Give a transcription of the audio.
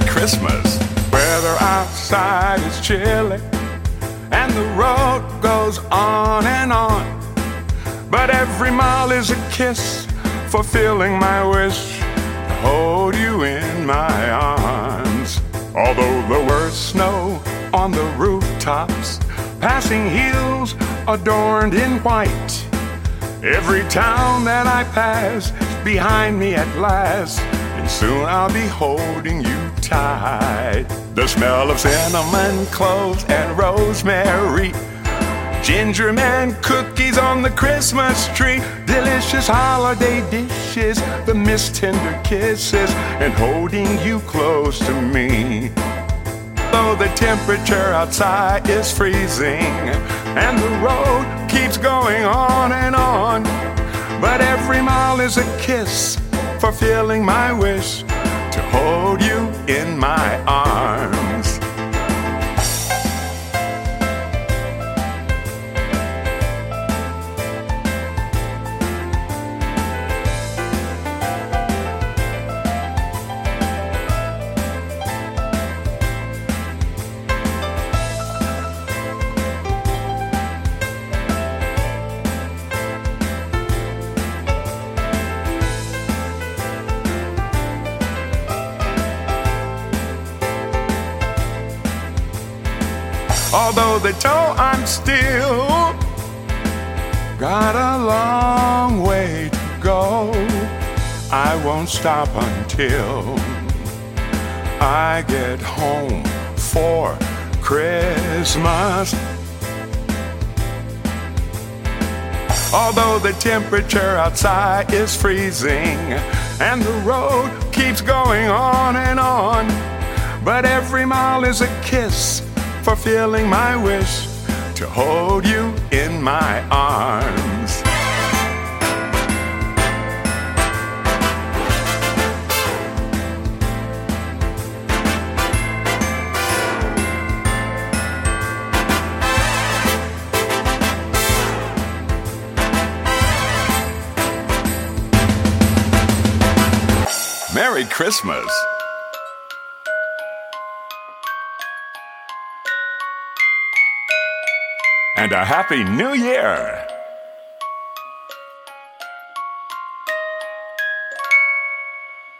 Christmas. Weather outside is chilly, and the road goes on and on. But every mile is a kiss, fulfilling my wish to hold you in my arms. Although there worst snow on the rooftops, passing hills adorned in white. Every town that I pass behind me at last, and soon I'll be holding you tight. The smell of cinnamon, cloves, and rosemary. Ginger man cookies on the Christmas tree, delicious holiday dishes, the mist tender kisses, and holding you close to me. Though the temperature outside is freezing, and the road keeps going on and on, but every mile is a kiss, fulfilling my wish to hold you in my arms. Although they told I'm still got a long way to go, I won't stop until I get home for Christmas. Although the temperature outside is freezing and the road keeps going on and on, but every mile is a kiss fulfilling my wish to hold you in my arms. Merry Christmas. And a Happy New Year!